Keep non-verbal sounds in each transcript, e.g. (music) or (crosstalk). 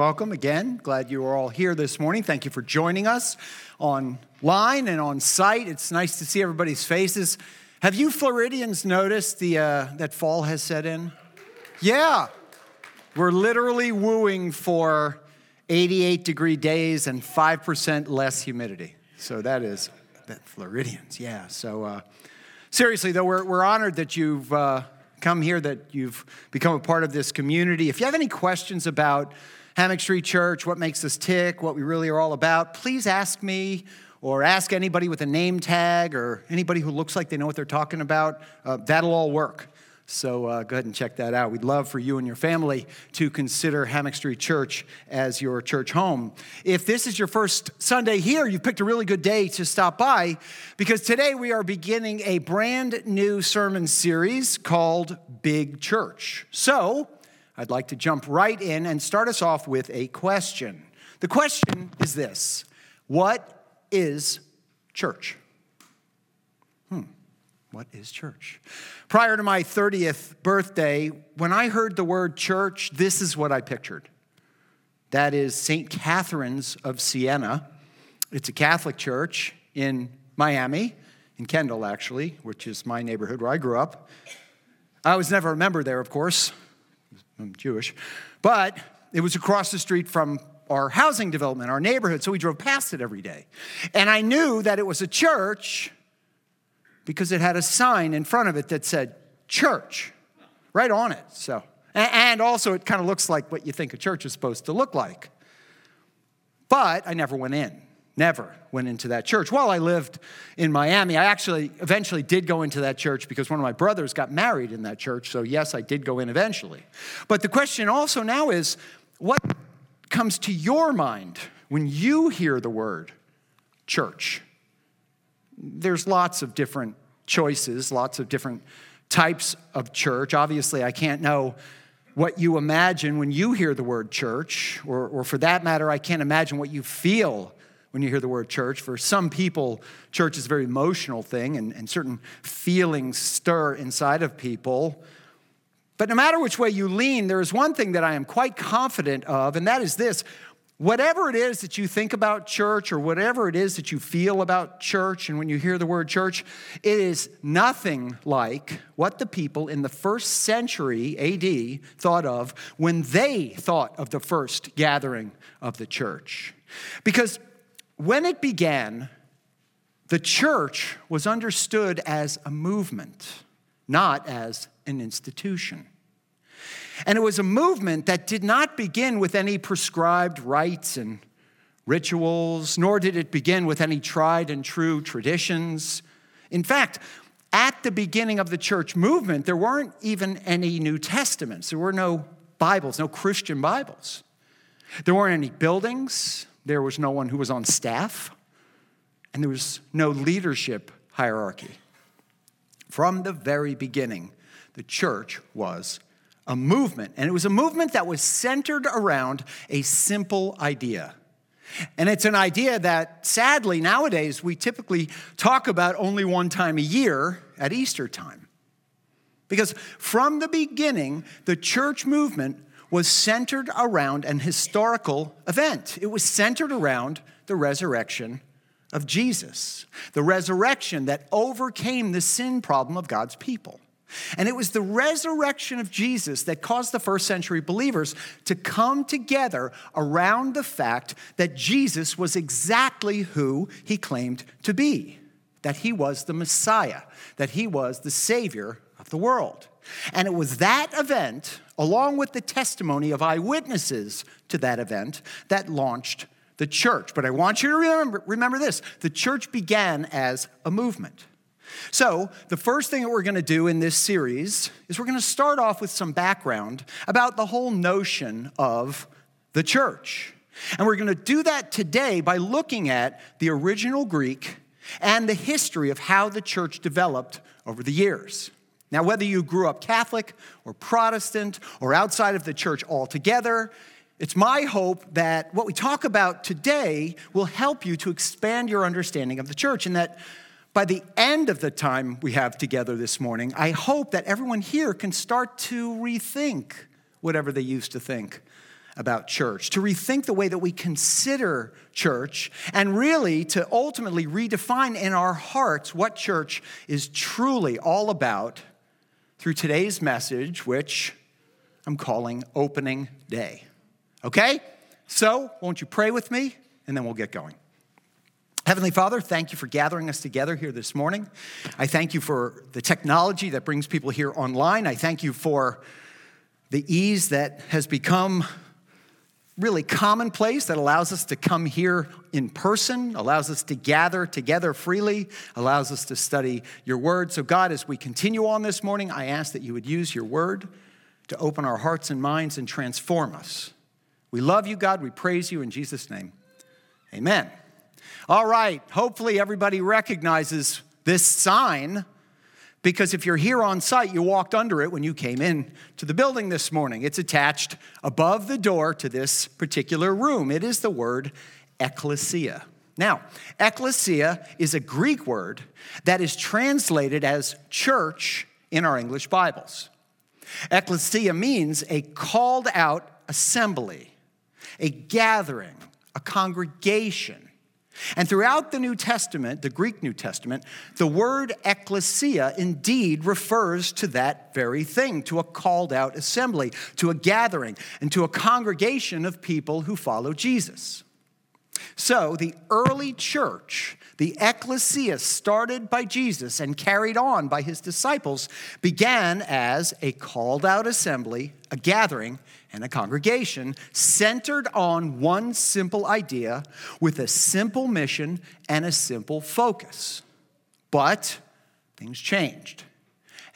welcome again. Glad you are all here this morning. Thank you for joining us online and on site. It's nice to see everybody's faces. Have you Floridians noticed the, uh, that fall has set in? Yeah. We're literally wooing for 88 degree days and 5% less humidity. So that is that Floridians, yeah. So uh, seriously, though, we're, we're honored that you've uh, come here, that you've become a part of this community. If you have any questions about Hammock Street Church, what makes us tick, what we really are all about, please ask me or ask anybody with a name tag or anybody who looks like they know what they're talking about. Uh, that'll all work. So uh, go ahead and check that out. We'd love for you and your family to consider Hammock Street Church as your church home. If this is your first Sunday here, you've picked a really good day to stop by because today we are beginning a brand new sermon series called Big Church. So I'd like to jump right in and start us off with a question. The question is this What is church? Hmm, what is church? Prior to my 30th birthday, when I heard the word church, this is what I pictured. That is St. Catherine's of Siena. It's a Catholic church in Miami, in Kendall, actually, which is my neighborhood where I grew up. I was never a member there, of course. I'm Jewish. But it was across the street from our housing development, our neighborhood, so we drove past it every day. And I knew that it was a church because it had a sign in front of it that said church right on it. So, and also it kind of looks like what you think a church is supposed to look like. But I never went in. Never went into that church. While I lived in Miami, I actually eventually did go into that church because one of my brothers got married in that church. So, yes, I did go in eventually. But the question also now is what comes to your mind when you hear the word church? There's lots of different choices, lots of different types of church. Obviously, I can't know what you imagine when you hear the word church, or, or for that matter, I can't imagine what you feel when you hear the word church. For some people, church is a very emotional thing, and, and certain feelings stir inside of people. But no matter which way you lean, there is one thing that I am quite confident of, and that is this whatever it is that you think about church or whatever it is that you feel about church, and when you hear the word church, it is nothing like what the people in the first century AD thought of when they thought of the first gathering of the church. Because when it began, the church was understood as a movement, not as an institution. And it was a movement that did not begin with any prescribed rites and rituals, nor did it begin with any tried and true traditions. In fact, at the beginning of the church movement, there weren't even any New Testaments. There were no Bibles, no Christian Bibles. There weren't any buildings. There was no one who was on staff. And there was no leadership hierarchy. From the very beginning, the church was a movement, and it was a movement that was centered around a simple idea. And it's an idea that sadly nowadays we typically talk about only one time a year at Easter time. Because from the beginning, the church movement was centered around an historical event. It was centered around the resurrection of Jesus, the resurrection that overcame the sin problem of God's people. And it was the resurrection of Jesus that caused the first century believers to come together around the fact that Jesus was exactly who he claimed to be that he was the Messiah, that he was the Savior of the world. And it was that event, along with the testimony of eyewitnesses to that event, that launched the church. But I want you to remember, remember this the church began as a movement. So, the first thing that we're going to do in this series is we're going to start off with some background about the whole notion of the church. And we're going to do that today by looking at the original Greek and the history of how the church developed over the years. Now, whether you grew up Catholic or Protestant or outside of the church altogether, it's my hope that what we talk about today will help you to expand your understanding of the church and that by the end of the time we have together this morning, I hope that everyone here can start to rethink whatever they used to think about church, to rethink the way that we consider church, and really to ultimately redefine in our hearts what church is truly all about through today's message, which I'm calling Opening Day. Okay? So, won't you pray with me, and then we'll get going. Heavenly Father, thank you for gathering us together here this morning. I thank you for the technology that brings people here online. I thank you for the ease that has become really commonplace that allows us to come here in person, allows us to gather together freely, allows us to study your word. So, God, as we continue on this morning, I ask that you would use your word to open our hearts and minds and transform us. We love you, God. We praise you in Jesus' name. Amen. All right, hopefully everybody recognizes this sign because if you're here on site, you walked under it when you came in to the building this morning. It's attached above the door to this particular room. It is the word ecclesia. Now, ecclesia is a Greek word that is translated as church in our English Bibles. Ecclesia means a called out assembly, a gathering, a congregation and throughout the New Testament, the Greek New Testament, the word ecclesia indeed refers to that very thing, to a called out assembly, to a gathering, and to a congregation of people who follow Jesus. So the early church, the ecclesia started by Jesus and carried on by his disciples, began as a called out assembly, a gathering, and a congregation centered on one simple idea with a simple mission and a simple focus. But things changed.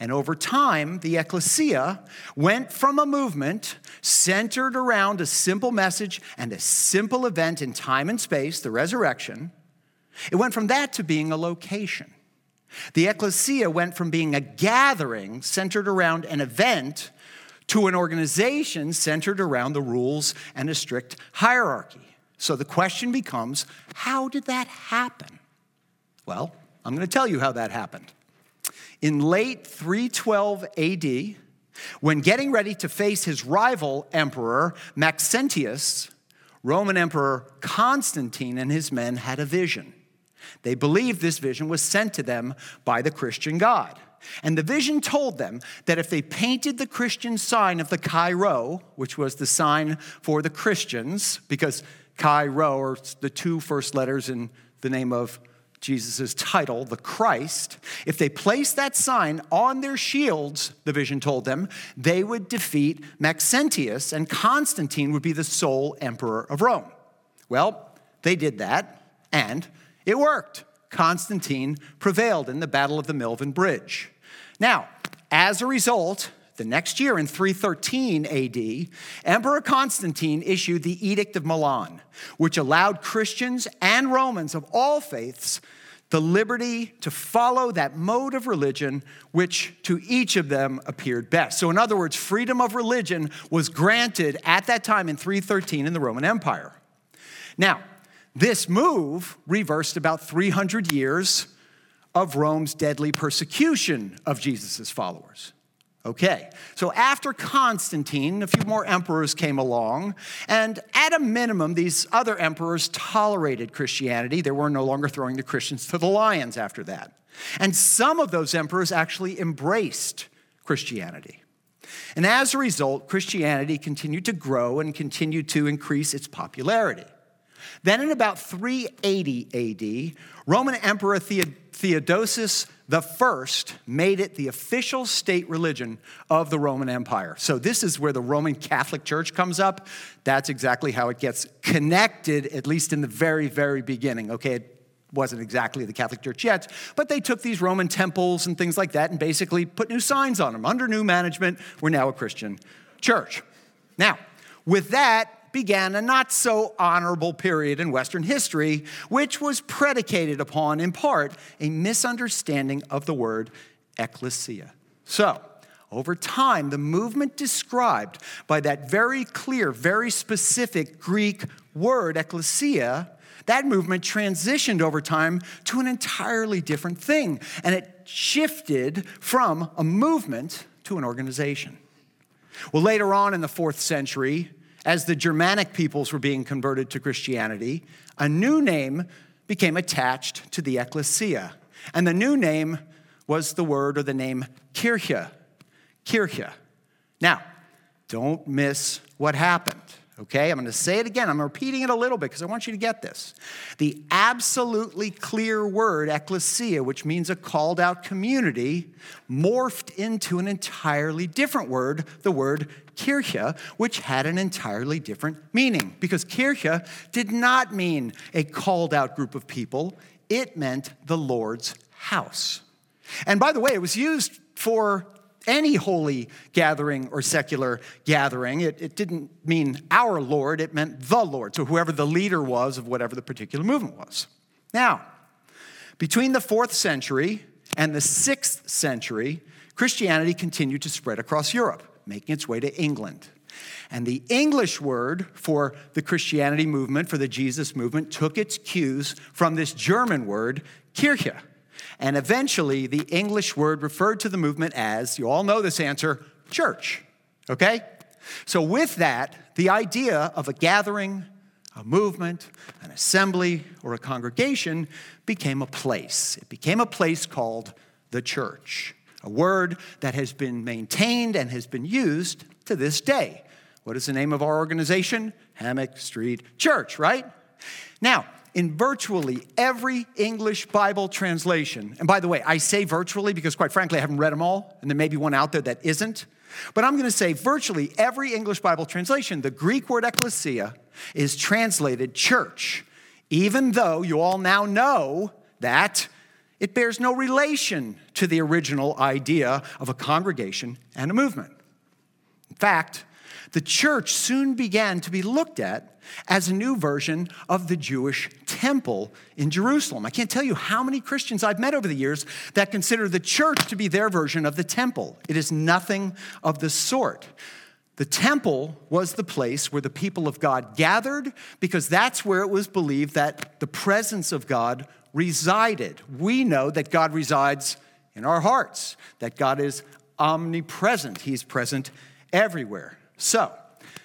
And over time, the ecclesia went from a movement centered around a simple message and a simple event in time and space, the resurrection. It went from that to being a location. The ecclesia went from being a gathering centered around an event to an organization centered around the rules and a strict hierarchy. So the question becomes how did that happen? Well, I'm going to tell you how that happened. In late 312 AD, when getting ready to face his rival emperor Maxentius, Roman Emperor Constantine and his men had a vision. They believed this vision was sent to them by the Christian God. And the vision told them that if they painted the Christian sign of the Chi Rho, which was the sign for the Christians, because Chi Rho are the two first letters in the name of Jesus' title, the Christ, if they placed that sign on their shields, the vision told them, they would defeat Maxentius and Constantine would be the sole emperor of Rome. Well, they did that, and it worked. Constantine prevailed in the Battle of the Milvian Bridge. Now, as a result, the next year in 313 AD, Emperor Constantine issued the Edict of Milan, which allowed Christians and Romans of all faiths the liberty to follow that mode of religion which to each of them appeared best. So, in other words, freedom of religion was granted at that time in 313 in the Roman Empire. Now, this move reversed about 300 years of Rome's deadly persecution of Jesus' followers. Okay, so after Constantine, a few more emperors came along, and at a minimum, these other emperors tolerated Christianity. They were no longer throwing the Christians to the lions after that. And some of those emperors actually embraced Christianity. And as a result, Christianity continued to grow and continued to increase its popularity. Then in about 380 AD, Roman Emperor Theodosius I made it the official state religion of the Roman Empire. So this is where the Roman Catholic Church comes up. That's exactly how it gets connected, at least in the very, very beginning. Okay, it wasn't exactly the Catholic Church yet, but they took these Roman temples and things like that and basically put new signs on them. Under new management, we're now a Christian church. Now, with that, began a not so honorable period in Western history, which was predicated upon, in part, a misunderstanding of the word ecclesia. So, over time, the movement described by that very clear, very specific Greek word, ecclesia, that movement transitioned over time to an entirely different thing. And it shifted from a movement to an organization. Well, later on in the fourth century, as the Germanic peoples were being converted to Christianity, a new name became attached to the ecclesia. And the new name was the word or the name Kirche. Kirche. Now, don't miss what happened. Okay, I'm going to say it again. I'm repeating it a little bit because I want you to get this. The absolutely clear word, ecclesia, which means a called out community, morphed into an entirely different word, the word Kirche, which had an entirely different meaning. Because Kirche did not mean a called out group of people, it meant the Lord's house. And by the way, it was used for any holy gathering or secular gathering. It, it, didn't mean our Lord, it meant the Lord. So whoever the leader was of whatever the particular movement was. Now, between the fourth century and the sixth century, Christianity continued to spread across Europe, making its way to England. And the English word for the Christianity movement, for the Jesus movement, took its cues from this German word, Kirche and eventually, the English word referred to the movement as, you all know this answer, church. Okay? So, with that, the idea of a gathering, a movement, an assembly, or a congregation became a place. It became a place called the church, a word that has been maintained and has been used to this day. What is the name of our organization? Hammock Street Church, right? Now, in virtually every English Bible translation, and by the way, I say virtually because quite frankly, I haven't read them all, and there may be one out there that isn't. But I'm going to say virtually every English Bible translation, the Greek word ecclesia is translated church, even though you all now know that it bears no relation to the original idea of a congregation and a movement. In fact, the church soon began to be looked at as a new version of the Jewish temple in Jerusalem. I can't tell you how many Christians I've met over the years that consider the church to be their version of the temple. It is nothing of the sort. The temple was the place where the people of God gathered because that's where it was believed that the presence of God resided. We know that God resides in our hearts, that God is omnipresent, He's present everywhere. So,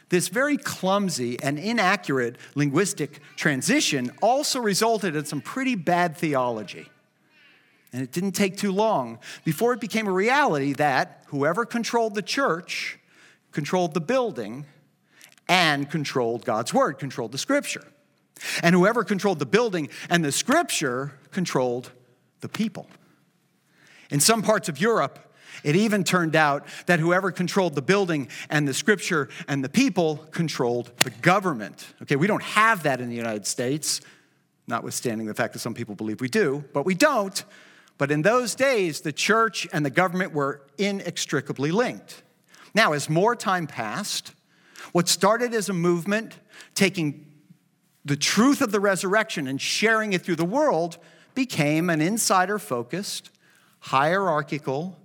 this very clumsy and inaccurate linguistic transition also resulted in some pretty bad theology. And it didn't take too long before it became a reality that whoever controlled the church controlled the building and controlled God's word, controlled the scripture. And whoever controlled the building and the scripture controlled the people. In some parts of Europe, it even turned out that whoever controlled the building and the scripture and the people controlled the government. Okay, we don't have that in the United States, notwithstanding the fact that some people believe we do, but we don't. But in those days, the church and the government were inextricably linked. Now, as more time passed, what started as a movement taking the truth of the resurrection and sharing it through the world became an insider focused, hierarchical,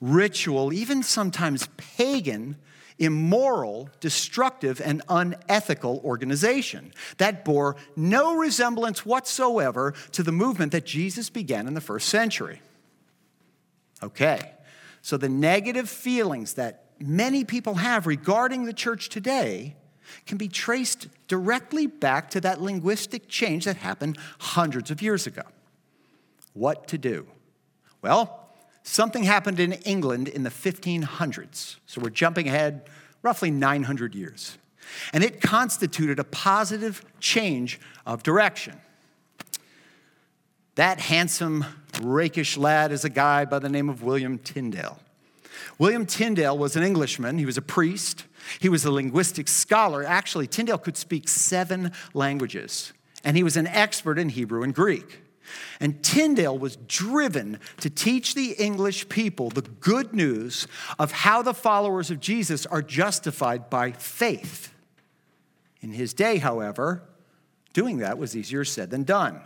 ritual, even sometimes pagan, immoral, destructive, and unethical organization that bore no resemblance whatsoever to the movement that Jesus began in the first century. Okay, so the negative feelings that many people have regarding the church today can be traced directly back to that linguistic change that happened hundreds of years ago. What to do? Well, something happened in England in the 1500s. So we're jumping ahead roughly 900 years. And it constituted a positive change of direction. That handsome, rakish lad is a guy by the name of William Tyndale. William Tyndale was an Englishman, he was a priest, he was a linguistic scholar. Actually, Tyndale could speak seven languages, and he was an expert in Hebrew and Greek. And Tyndale was driven to teach the English people the good news of how the followers of Jesus are justified by faith. In his day, however, doing that was easier said than done.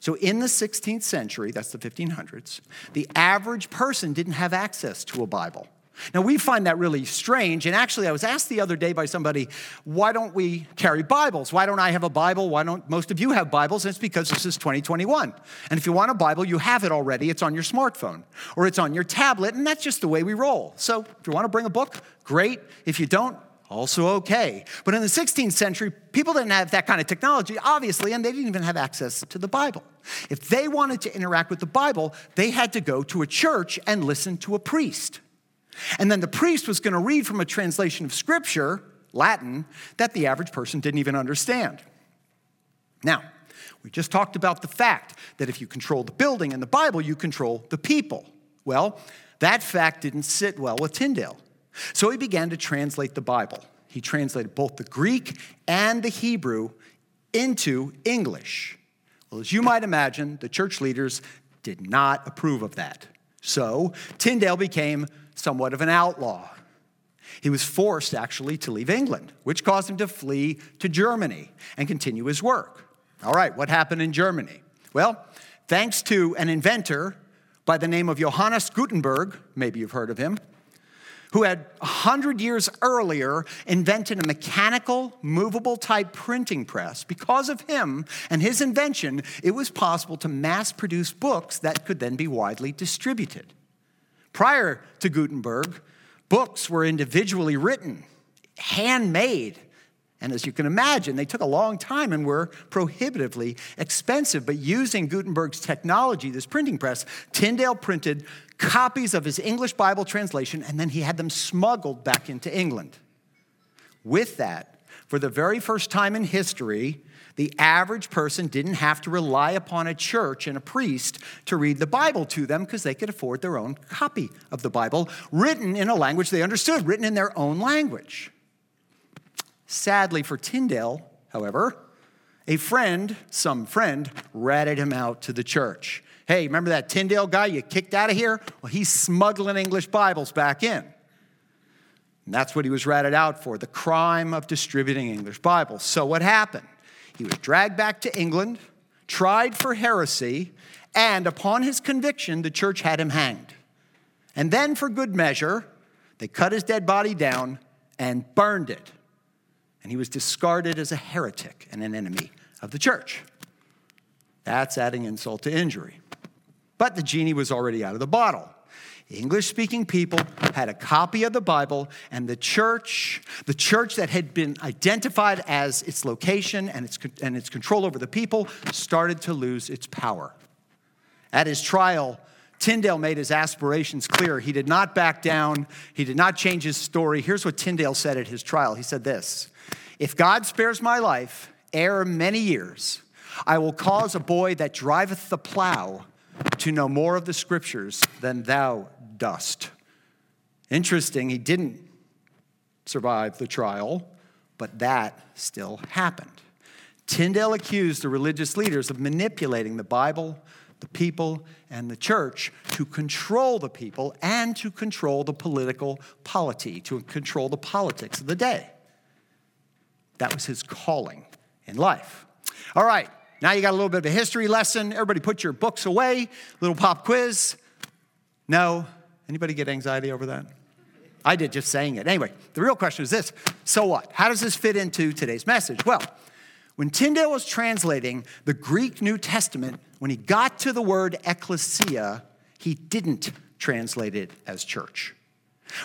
So, in the 16th century, that's the 1500s, the average person didn't have access to a Bible. Now, we find that really strange. And actually, I was asked the other day by somebody, why don't we carry Bibles? Why don't I have a Bible? Why don't most of you have Bibles? And it's because this is 2021. And if you want a Bible, you have it already. It's on your smartphone or it's on your tablet. And that's just the way we roll. So if you want to bring a book, great. If you don't, also okay. But in the 16th century, people didn't have that kind of technology, obviously, and they didn't even have access to the Bible. If they wanted to interact with the Bible, they had to go to a church and listen to a priest. And then the priest was going to read from a translation of Scripture, Latin, that the average person didn't even understand. Now, we just talked about the fact that if you control the building and the Bible, you control the people. Well, that fact didn't sit well with Tyndale. So he began to translate the Bible. He translated both the Greek and the Hebrew into English. Well, as you might imagine, the church leaders did not approve of that. So Tyndale became somewhat of an outlaw. He was forced actually to leave England, which caused him to flee to Germany and continue his work. All right, what happened in Germany? Well, thanks to an inventor by the name of Johannes Gutenberg, maybe you've heard of him, who had 100 years earlier invented a mechanical, movable type printing press. Because of him and his invention, it was possible to mass produce books that could then be widely distributed. Prior to Gutenberg, books were individually written, handmade, and as you can imagine, they took a long time and were prohibitively expensive. But using Gutenberg's technology, this printing press, Tyndale printed copies of his English Bible translation and then he had them smuggled back into England. With that, for the very first time in history, the average person didn't have to rely upon a church and a priest to read the Bible to them because they could afford their own copy of the Bible, written in a language they understood, written in their own language. Sadly for Tyndale, however, a friend, some friend, ratted him out to the church. Hey, remember that Tyndale guy you kicked out of here? Well, he's smuggling English Bibles back in. And that's what he was ratted out for the crime of distributing English Bibles. So, what happened? He was dragged back to England, tried for heresy, and upon his conviction, the church had him hanged. And then, for good measure, they cut his dead body down and burned it and he was discarded as a heretic and an enemy of the church. That's adding insult to injury. But the genie was already out of the bottle. English speaking people had a copy of the Bible, and the church, the church that had been identified as its location and its, and its control over the people, started to lose its power. At his trial, Tyndale made his aspirations clear. He did not back down, he did not change his story. Here's what Tyndale said at his trial He said this if God spares my life, ere many years, I will cause a boy that driveth the plow to know more of the scriptures than thou dost. Interesting, he didn't survive the trial, but that still happened. Tyndale accused the religious leaders of manipulating the Bible, the people, and the church to control the people and to control the political polity, to control the politics of the day. That was his calling in life. All right, now you got a little bit of a history lesson. Everybody put your books away. Little pop quiz. No? Anybody get anxiety over that? I did just saying it. Anyway, the real question is this so what? How does this fit into today's message? Well, when Tyndale was translating the Greek New Testament, when he got to the word ecclesia, he didn't translate it as church.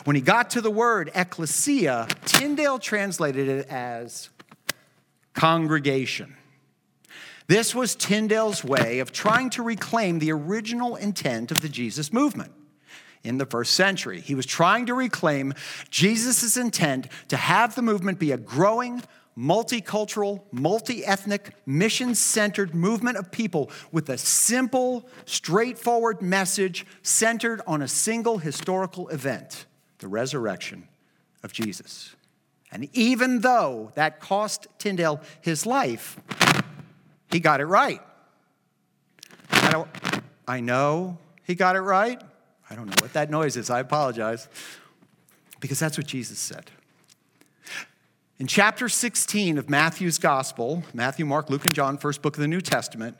When he got to the word ecclesia, Tyndale translated it as congregation. This was Tyndale's way of trying to reclaim the original intent of the Jesus movement in the first century. He was trying to reclaim Jesus' intent to have the movement be a growing, multicultural, multi ethnic, mission centered movement of people with a simple, straightforward message centered on a single historical event the resurrection of Jesus. And even though that cost Tyndale his life, he got it right. I, I know he got it right. I don't know what that noise is. I apologize. Because that's what Jesus said. In chapter 16 of Matthew's gospel, Matthew, Mark, Luke, and John, first book of the New Testament,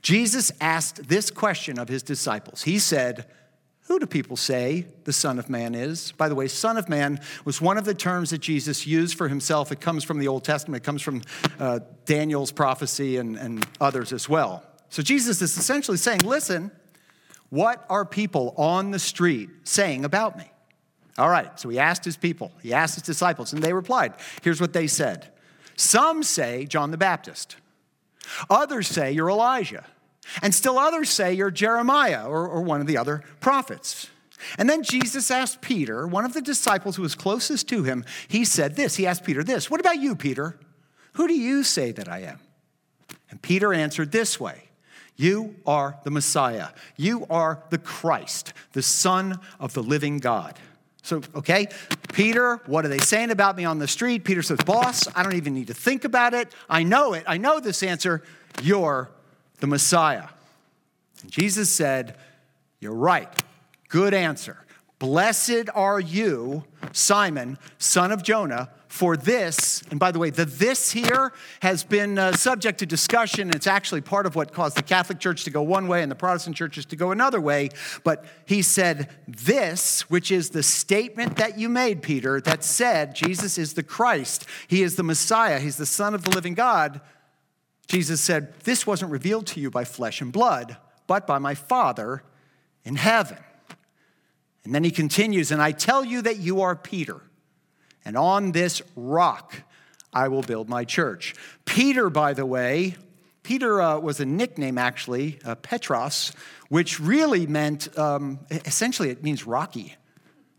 Jesus asked this question of his disciples. He said, who do people say the Son of Man is? By the way, Son of Man was one of the terms that Jesus used for himself. It comes from the Old Testament, it comes from uh, Daniel's prophecy and, and others as well. So Jesus is essentially saying, Listen, what are people on the street saying about me? All right, so he asked his people, he asked his disciples, and they replied. Here's what they said Some say John the Baptist, others say you're Elijah, and still others say you're Jeremiah or, or one of the other prophets. And then Jesus asked Peter, one of the disciples who was closest to him, he said this. He asked Peter this What about you, Peter? Who do you say that I am? And Peter answered this way You are the Messiah. You are the Christ, the Son of the living God. So, okay, Peter, what are they saying about me on the street? Peter says, Boss, I don't even need to think about it. I know it. I know this answer. You're the Messiah. And Jesus said, You're right. Good answer. Blessed are you, Simon, son of Jonah, for this, and by the way, the this here has been uh, subject to discussion. It's actually part of what caused the Catholic Church to go one way and the Protestant churches to go another way. But he said, This, which is the statement that you made, Peter, that said Jesus is the Christ, he is the Messiah, he's the Son of the living God. Jesus said, This wasn't revealed to you by flesh and blood, but by my Father in heaven. And then he continues, And I tell you that you are Peter and on this rock I will build my church. Peter, by the way, Peter uh, was a nickname actually, uh, Petros, which really meant, um, essentially, it means rocky.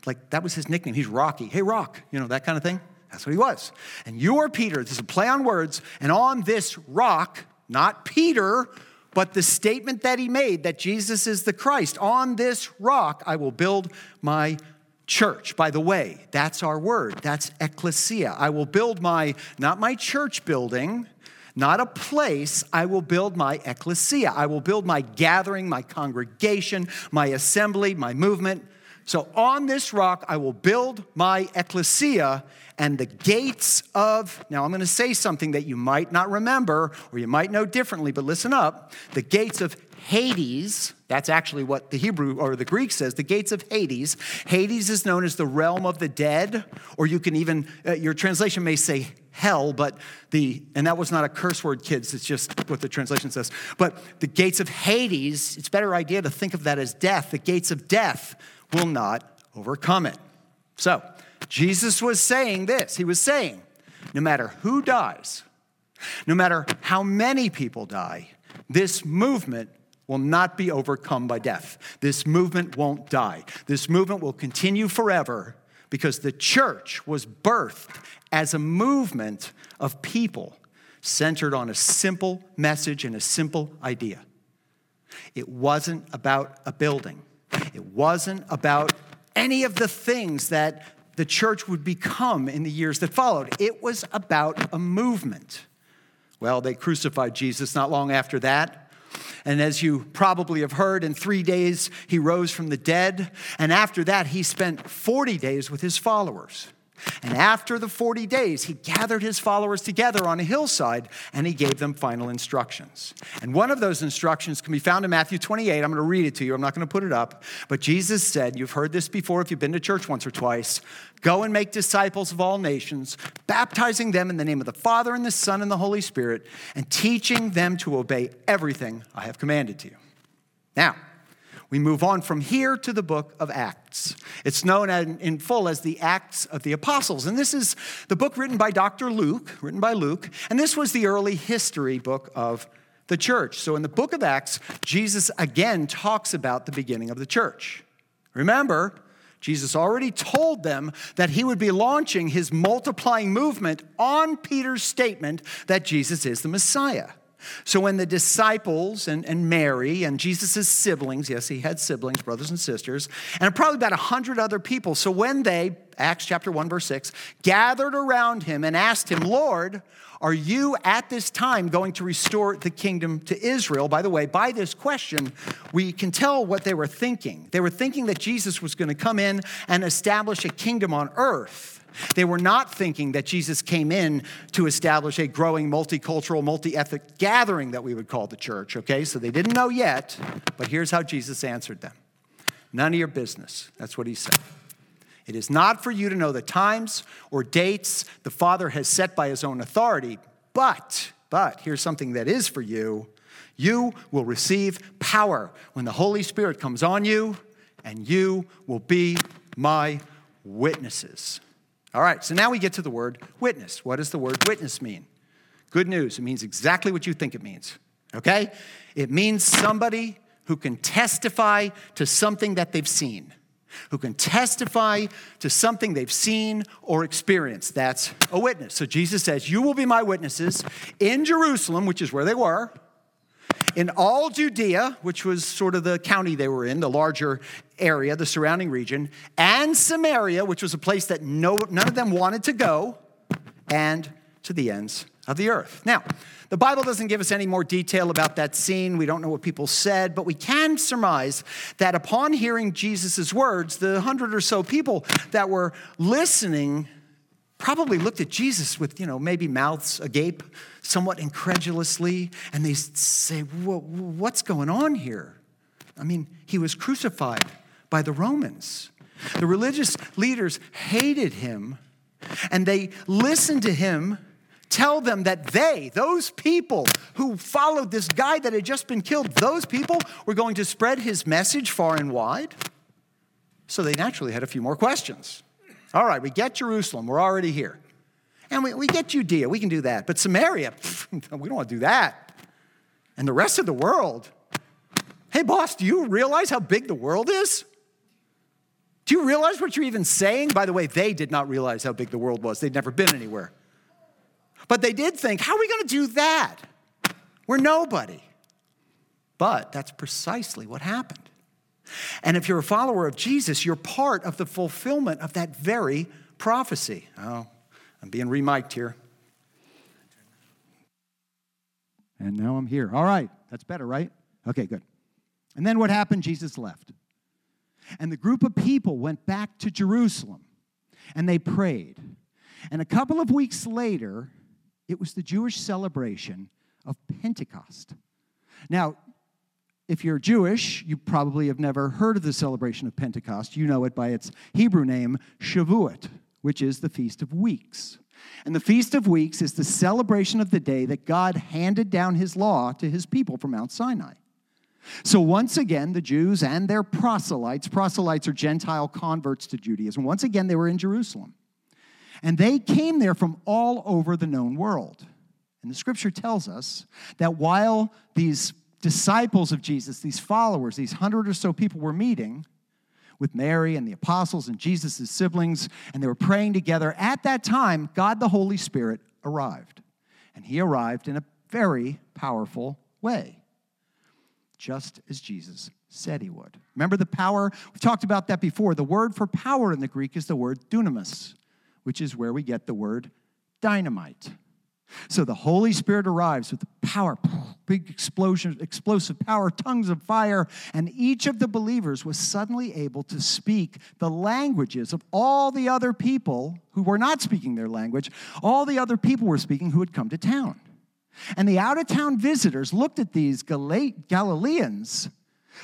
Like that was his nickname. He's Rocky. Hey, Rock, you know, that kind of thing. That's what he was. And you are Peter. This is a play on words. And on this rock, not Peter, but the statement that he made that Jesus is the Christ, on this rock I will build my church. By the way, that's our word. That's ecclesia. I will build my, not my church building, not a place. I will build my ecclesia. I will build my gathering, my congregation, my assembly, my movement. So on this rock, I will build my ecclesia and the gates of, now I'm going to say something that you might not remember or you might know differently, but listen up. The gates of Hades, that's actually what the Hebrew or the Greek says, the gates of Hades. Hades is known as the realm of the dead, or you can even, uh, your translation may say hell, but the, and that was not a curse word, kids, it's just what the translation says. But the gates of Hades, it's better idea to think of that as death. The gates of death will not overcome it. So, Jesus was saying this. He was saying, no matter who dies, no matter how many people die, this movement will not be overcome by death. This movement won't die. This movement will continue forever because the church was birthed as a movement of people centered on a simple message and a simple idea. It wasn't about a building, it wasn't about any of the things that the church would become in the years that followed. It was about a movement. Well, they crucified Jesus not long after that. And as you probably have heard, in three days he rose from the dead. And after that, he spent 40 days with his followers. And after the 40 days, he gathered his followers together on a hillside and he gave them final instructions. And one of those instructions can be found in Matthew 28. I'm going to read it to you. I'm not going to put it up. But Jesus said, You've heard this before if you've been to church once or twice go and make disciples of all nations, baptizing them in the name of the Father and the Son and the Holy Spirit, and teaching them to obey everything I have commanded to you. Now, we move on from here to the book of Acts. It's known in full as the Acts of the Apostles. And this is the book written by Dr. Luke, written by Luke. And this was the early history book of the church. So in the book of Acts, Jesus again talks about the beginning of the church. Remember, Jesus already told them that he would be launching his multiplying movement on Peter's statement that Jesus is the Messiah. So when the disciples and, and Mary and Jesus' siblings, yes, he had siblings, brothers and sisters, and probably about a 100 other people. So when they, Acts chapter 1, verse 6, gathered around him and asked him, Lord, are you at this time going to restore the kingdom to Israel? By the way, by this question, we can tell what they were thinking. They were thinking that Jesus was going to come in and establish a kingdom on earth. They were not thinking that Jesus came in to establish a growing multicultural, multi ethnic gathering that we would call the church, okay? So they didn't know yet, but here's how Jesus answered them None of your business. That's what he said. It is not for you to know the times or dates the Father has set by his own authority, but, but, here's something that is for you. You will receive power when the Holy Spirit comes on you, and you will be my witnesses. All right, so now we get to the word witness. What does the word witness mean? Good news, it means exactly what you think it means, okay? It means somebody who can testify to something that they've seen, who can testify to something they've seen or experienced. That's a witness. So Jesus says, You will be my witnesses in Jerusalem, which is where they were, in all Judea, which was sort of the county they were in, the larger area, the surrounding region, and Samaria, which was a place that no, none of them wanted to go, and to the ends of the earth. Now, the Bible doesn't give us any more detail about that scene. We don't know what people said, but we can surmise that upon hearing Jesus' words, the hundred or so people that were listening probably looked at Jesus with, you know, maybe mouths agape, somewhat incredulously, and they say, What's going on here? I mean, he was crucified by the Romans. The religious leaders hated him, and they listened to him tell them that they, those people who followed this guy that had just been killed, those people were going to spread his message far and wide. So they naturally had a few more questions. All right, we get Jerusalem, we're already here. And we, we get Judea, we can do that. But Samaria, (laughs) we don't want to do that. And the rest of the world, hey, boss, do you realize how big the world is? Do you realize what you're even saying? By the way, they did not realize how big the world was, they'd never been anywhere. But they did think, how are we going to do that? We're nobody. But that's precisely what happened. And if you're a follower of Jesus, you're part of the fulfillment of that very prophecy. Oh, I'm being remiked here. And now I'm here. All right, that's better, right? Okay, good. And then what happened? Jesus left. And the group of people went back to Jerusalem and they prayed. And a couple of weeks later, it was the Jewish celebration of Pentecost. Now, if you're Jewish, you probably have never heard of the celebration of Pentecost. You know it by its Hebrew name, Shavuot, which is the Feast of Weeks. And the Feast of Weeks is the celebration of the day that God handed down his law to his people from Mount Sinai. So once again, the Jews and their proselytes, proselytes are Gentile converts to Judaism, once again, they were in Jerusalem. And they came there from all over the known world. And the scripture tells us that while these disciples of Jesus, these followers, these hundred or so people were meeting with Mary and the apostles and Jesus' siblings, and they were praying together, at that time, God the Holy Spirit arrived. And he arrived in a very powerful way, just as Jesus said he would. Remember the power? We've talked about that before. The word for power in the Greek is the word dunamis which is where we get the word dynamite. So the Holy Spirit arrives with the power, big explosion, explosive power, tongues of fire, and each of the believers was suddenly able to speak the languages of all the other people who were not speaking their language. All the other people were speaking who had come to town. And the out of town visitors looked at these Galileans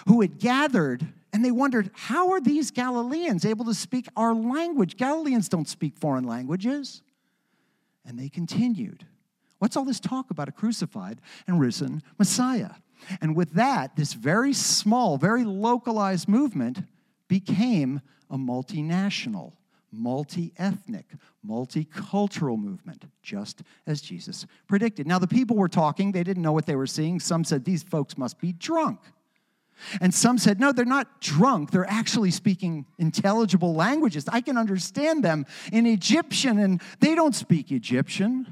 who had gathered and they wondered, how are these Galileans able to speak our language? Galileans don't speak foreign languages. And they continued. What's all this talk about a crucified and risen Messiah? And with that, this very small, very localized movement became a multinational, multi ethnic, multicultural movement, just as Jesus predicted. Now, the people were talking, they didn't know what they were seeing. Some said, These folks must be drunk. And some said, no, they're not drunk. They're actually speaking intelligible languages. I can understand them in Egyptian, and they don't speak Egyptian.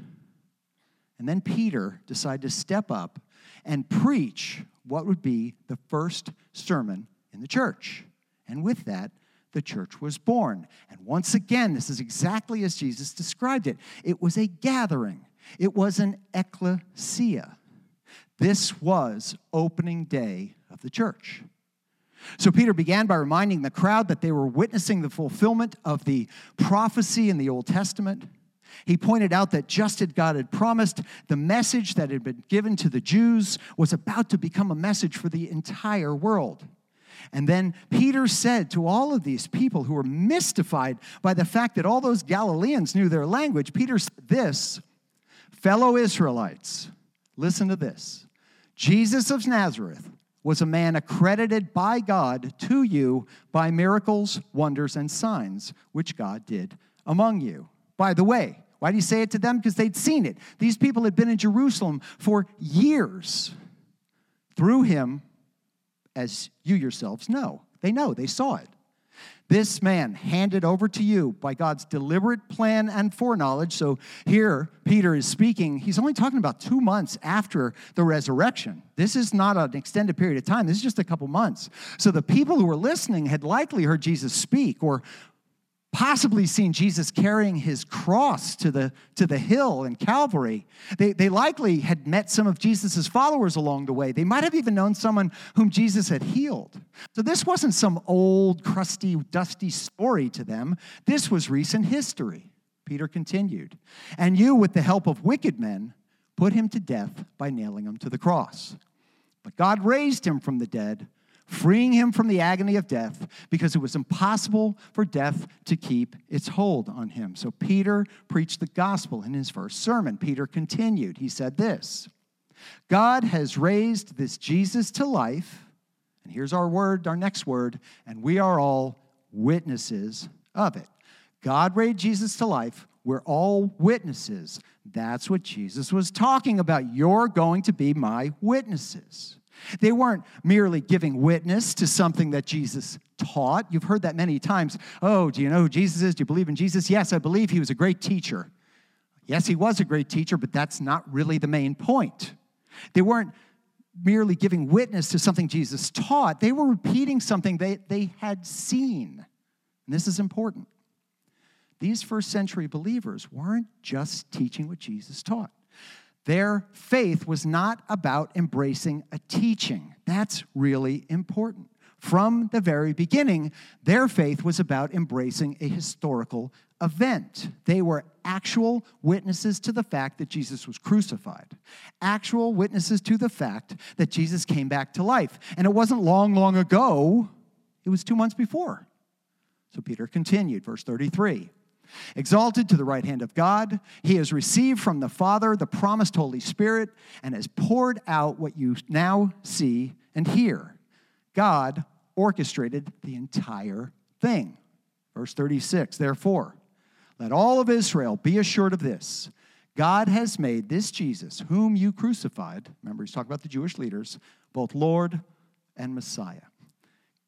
And then Peter decided to step up and preach what would be the first sermon in the church. And with that, the church was born. And once again, this is exactly as Jesus described it it was a gathering, it was an ecclesia. This was opening day of the church. So Peter began by reminding the crowd that they were witnessing the fulfillment of the prophecy in the Old Testament. He pointed out that just as God had promised, the message that had been given to the Jews was about to become a message for the entire world. And then Peter said to all of these people who were mystified by the fact that all those Galileans knew their language, Peter said this Fellow Israelites, listen to this. Jesus of Nazareth was a man accredited by God to you by miracles, wonders, and signs, which God did among you. By the way, why do you say it to them? Because they'd seen it. These people had been in Jerusalem for years through him, as you yourselves know. They know, they saw it. This man handed over to you by God's deliberate plan and foreknowledge. So here, Peter is speaking. He's only talking about two months after the resurrection. This is not an extended period of time, this is just a couple months. So the people who were listening had likely heard Jesus speak or possibly seen Jesus carrying his cross to the, to the hill in Calvary. They, they likely had met some of Jesus' followers along the way. They might have even known someone whom Jesus had healed. So this wasn't some old, crusty, dusty story to them. This was recent history. Peter continued. And you, with the help of wicked men, put him to death by nailing him to the cross. But God raised him from the dead freeing him from the agony of death because it was impossible for death to keep its hold on him. So Peter preached the gospel in his first sermon. Peter continued. He said this God has raised this Jesus to life. And here's our word, our next word, and we are all witnesses of it. God raised Jesus to life. We're all witnesses. That's what Jesus was talking about. You're going to be my witnesses. They weren't merely giving witness to something that Jesus taught. You've heard that many times. Oh, do you know who Jesus is? Do you believe in Jesus? Yes, I believe he was a great teacher. Yes, he was a great teacher, but that's not really the main point. They weren't merely giving witness to something Jesus taught, they were repeating something they, they had seen. And this is important. These first century believers weren't just teaching what Jesus taught. Their faith was not about embracing a teaching. That's really important. From the very beginning, their faith was about embracing a historical event. They were actual witnesses to the fact that Jesus was crucified, actual witnesses to the fact that Jesus came back to life. And it wasn't long, long ago, it was two months before. So Peter continued, verse 33. Exalted to the right hand of God, he has received from the Father the promised Holy Spirit and has poured out what you now see and hear. God orchestrated the entire thing. Verse 36 Therefore, let all of Israel be assured of this God has made this Jesus, whom you crucified, remember, he's talking about the Jewish leaders, both Lord and Messiah.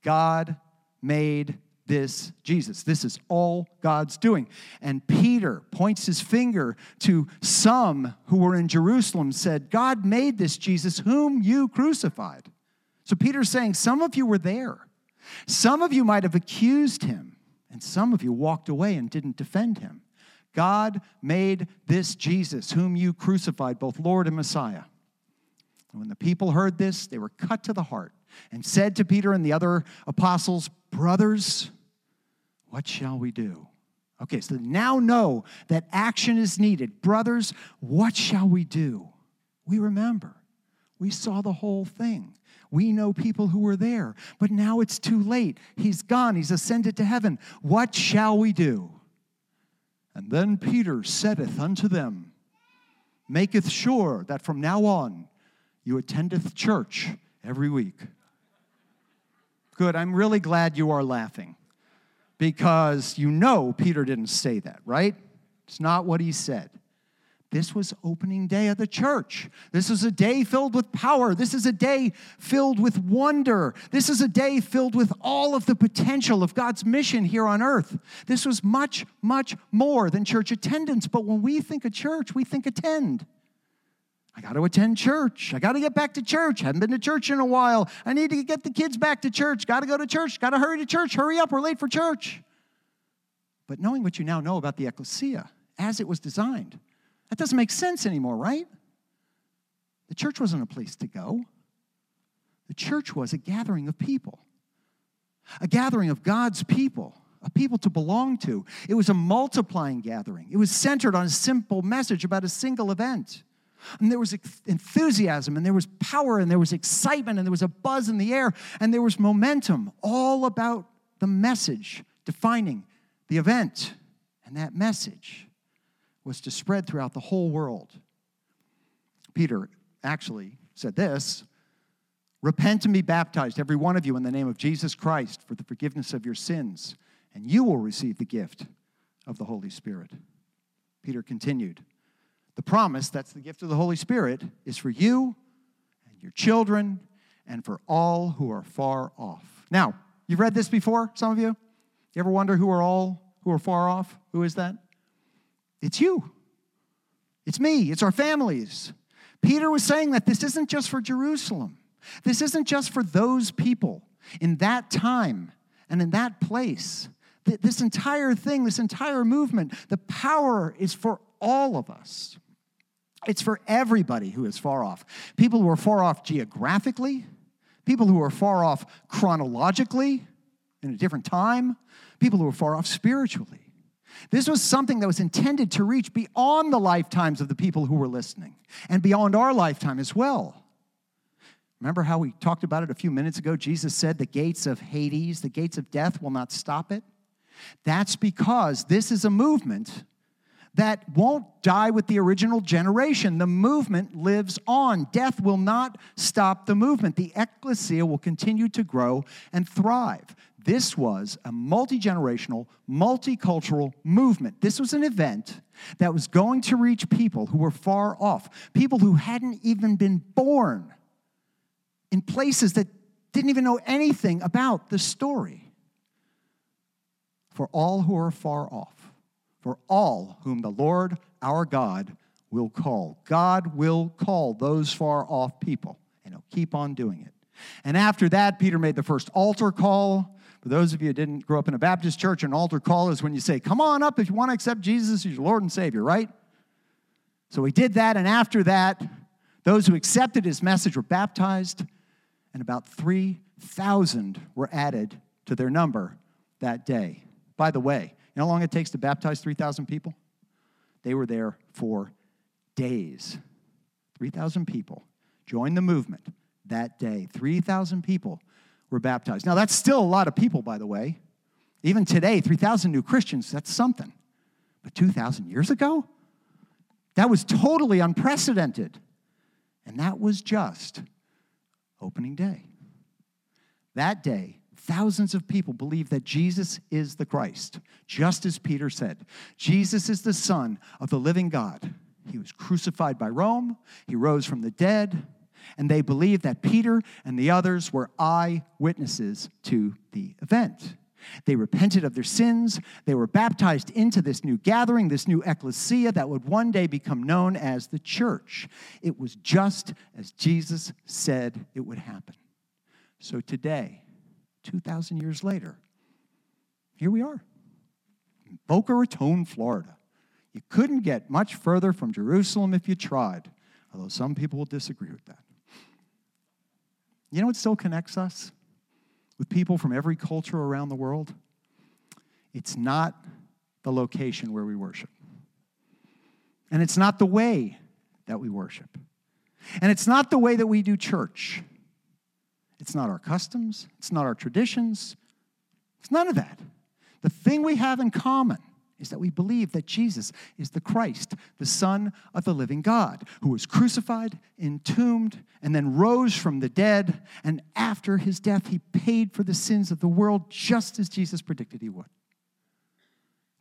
God made this Jesus. This is all God's doing. And Peter points his finger to some who were in Jerusalem, said, God made this Jesus whom you crucified. So Peter's saying, Some of you were there. Some of you might have accused him, and some of you walked away and didn't defend him. God made this Jesus whom you crucified, both Lord and Messiah. And when the people heard this, they were cut to the heart and said to Peter and the other apostles, Brothers, what shall we do? Okay, so now know that action is needed. Brothers, what shall we do? We remember. We saw the whole thing. We know people who were there, but now it's too late. He's gone, he's ascended to heaven. What shall we do? And then Peter saith unto them, Maketh sure that from now on you attendeth church every week. Good, I'm really glad you are laughing because you know Peter didn't say that, right? It's not what he said. This was opening day of the church. This is a day filled with power. This is a day filled with wonder. This is a day filled with all of the potential of God's mission here on earth. This was much, much more than church attendance. But when we think of church, we think attend. I got to attend church. I got to get back to church. Haven't been to church in a while. I need to get the kids back to church. Got to go to church. Got to hurry to church. Hurry up, we're late for church. But knowing what you now know about the ecclesia as it was designed, that doesn't make sense anymore, right? The church wasn't a place to go. The church was a gathering of people, a gathering of God's people, a people to belong to. It was a multiplying gathering. It was centered on a simple message about a single event. And there was enthusiasm, and there was power, and there was excitement, and there was a buzz in the air, and there was momentum, all about the message defining the event. And that message was to spread throughout the whole world. Peter actually said this Repent and be baptized, every one of you, in the name of Jesus Christ for the forgiveness of your sins, and you will receive the gift of the Holy Spirit. Peter continued, The promise, that's the gift of the Holy Spirit, is for you and your children and for all who are far off. Now, you've read this before, some of you? You ever wonder who are all who are far off? Who is that? It's you. It's me. It's our families. Peter was saying that this isn't just for Jerusalem. This isn't just for those people in that time and in that place. This entire thing, this entire movement, the power is for all of us. It's for everybody who is far off. People who are far off geographically, people who are far off chronologically in a different time, people who are far off spiritually. This was something that was intended to reach beyond the lifetimes of the people who were listening and beyond our lifetime as well. Remember how we talked about it a few minutes ago? Jesus said, The gates of Hades, the gates of death will not stop it. That's because this is a movement that won't die with the original generation. The movement lives on. Death will not stop the movement. The ecclesia will continue to grow and thrive. This was a multi generational, multicultural movement. This was an event that was going to reach people who were far off, people who hadn't even been born in places that didn't even know anything about the story. For all who are far off, for all whom the Lord our God will call. God will call those far off people, and He'll keep on doing it. And after that, Peter made the first altar call. For those of you who didn't grow up in a Baptist church, an altar call is when you say, Come on up if you want to accept Jesus as your Lord and Savior, right? So he did that, and after that, those who accepted his message were baptized, and about 3,000 were added to their number that day. By the way, you know how long it takes to baptize 3,000 people? They were there for days. 3,000 people joined the movement that day. 3,000 people were baptized. Now, that's still a lot of people, by the way. Even today, 3,000 new Christians, that's something. But 2,000 years ago? That was totally unprecedented. And that was just opening day. That day, thousands of people believed that Jesus is the Christ, just as Peter said. Jesus is the Son of the living God. He was crucified by Rome, he rose from the dead, and they believed that Peter and the others were eyewitnesses to the event. They repented of their sins. They were baptized into this new gathering, this new ecclesia that would one day become known as the church. It was just as Jesus said it would happen. So today, 2,000 years later, here we are Boca Raton, Florida. You couldn't get much further from Jerusalem if you tried, although some people will disagree with that. You know what still connects us? with people from every culture around the world, it's not the location where we worship. And it's not the way that we worship. And it's not the way that we do church. It's not our customs, it's not our traditions, it's none of that. The thing we have in common is that we believe that Jesus is the Christ, the Son of the living God, who was crucified, entombed, and then rose from the dead. And after his death, he paid for the sins of the world just as Jesus predicted he would.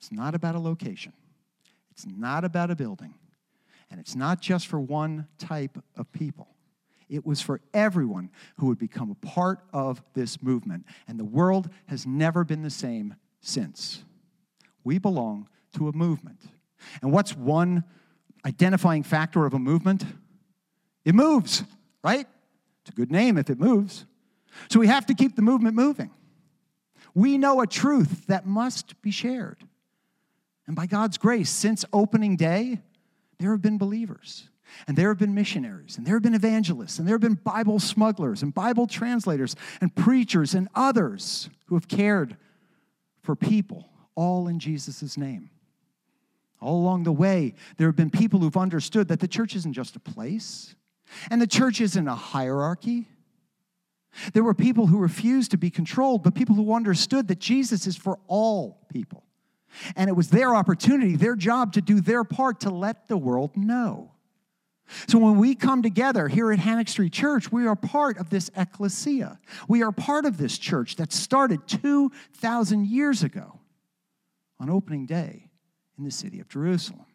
It's not about a location, it's not about a building, and it's not just for one type of people. It was for everyone who would become a part of this movement. And the world has never been the same since. We belong to a movement. And what's one identifying factor of a movement? It moves, right? It's a good name if it moves. So we have to keep the movement moving. We know a truth that must be shared. And by God's grace, since opening day, there have been believers, and there have been missionaries, and there have been evangelists, and there have been Bible smugglers, and Bible translators, and preachers, and others who have cared for people all in Jesus' name. All along the way, there have been people who've understood that the church isn't just a place, and the church isn't a hierarchy. There were people who refused to be controlled, but people who understood that Jesus is for all people. And it was their opportunity, their job to do their part to let the world know. So when we come together here at Hammock Street Church, we are part of this ecclesia. We are part of this church that started 2,000 years ago on opening day in the city of Jerusalem.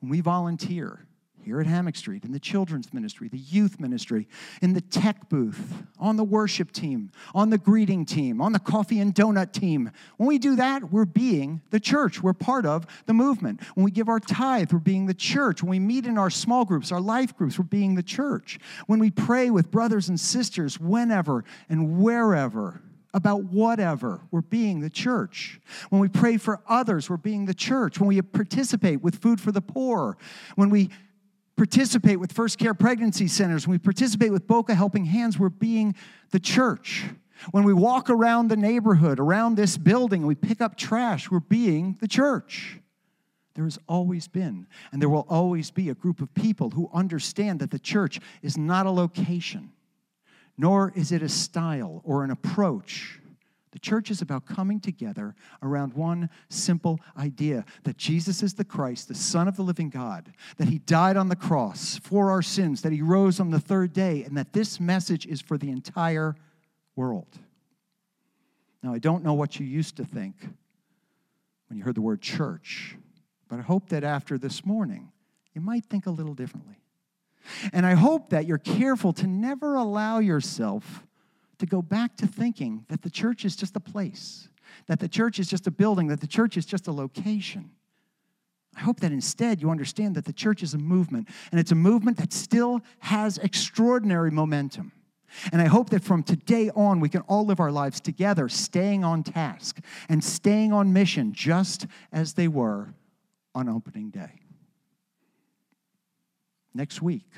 When we volunteer here at Hammock Street, in the children's ministry, the youth ministry, in the tech booth, on the worship team, on the greeting team, on the coffee and donut team. When we do that, we're being the church. We're part of the movement. When we give our tithe, we're being the church. When we meet in our small groups, our life groups, we're being the church. When we pray with brothers and sisters, whenever and wherever, about whatever. We're being the church. When we pray for others, we're being the church. When we participate with food for the poor, when we participate with First Care Pregnancy Centers, when we participate with Boca Helping Hands, we're being the church. When we walk around the neighborhood, around this building, we pick up trash, we're being the church. There has always been, and there will always be, a group of people who understand that the church is not a location nor is it a style or an approach. The church is about coming together around one simple idea that Jesus is the Christ, the Son of the living God, that He died on the cross for our sins, that He rose on the third day, and that this message is for the entire world. Now, I don't know what you used to think when you heard the word church, but I hope that after this morning, you might think a little differently. And I hope that you're careful to never allow yourself to go back to thinking that the church is just a place, that the church is just a building, that the church is just a location. I hope that instead you understand that the church is a movement, and it's a movement that still has extraordinary momentum. And I hope that from today on, we can all live our lives together, staying on task and staying on mission, just as they were on opening day. Next week,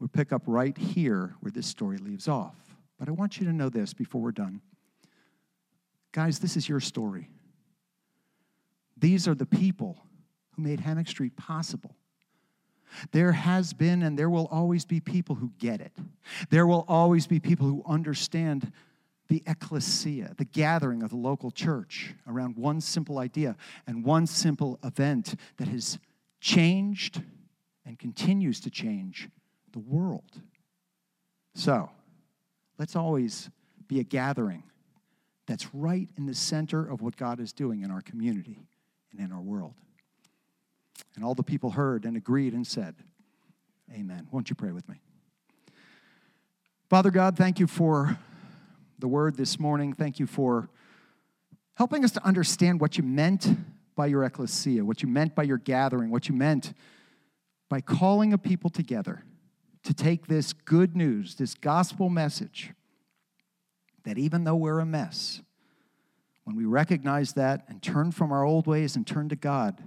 we'll pick up right here where this story leaves off. But I want you to know this before we're done. Guys, this is your story. These are the people who made Hammock Street possible. There has been and there will always be people who get it. There will always be people who understand the ecclesia, the gathering of the local church around one simple idea and one simple event that has changed and continues to change the world. So, let's always be a gathering that's right in the center of what God is doing in our community and in our world. And all the people heard and agreed and said, Amen. Won't you pray with me? Father God, thank you for the word this morning. Thank you for helping us to understand what you meant by your ecclesia, what you meant by your gathering, what you meant by calling a people together to take this good news, this gospel message, that even though we're a mess, when we recognize that and turn from our old ways and turn to God,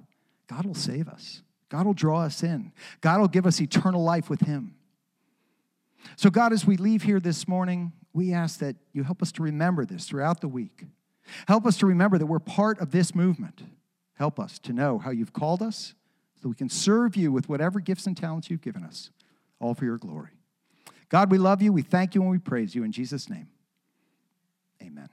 God will save us. God will draw us in. God will give us eternal life with Him. So, God, as we leave here this morning, we ask that you help us to remember this throughout the week. Help us to remember that we're part of this movement. Help us to know how you've called us so we can serve you with whatever gifts and talents you've given us, all for your glory. God, we love you. We thank you and we praise you. In Jesus' name, amen.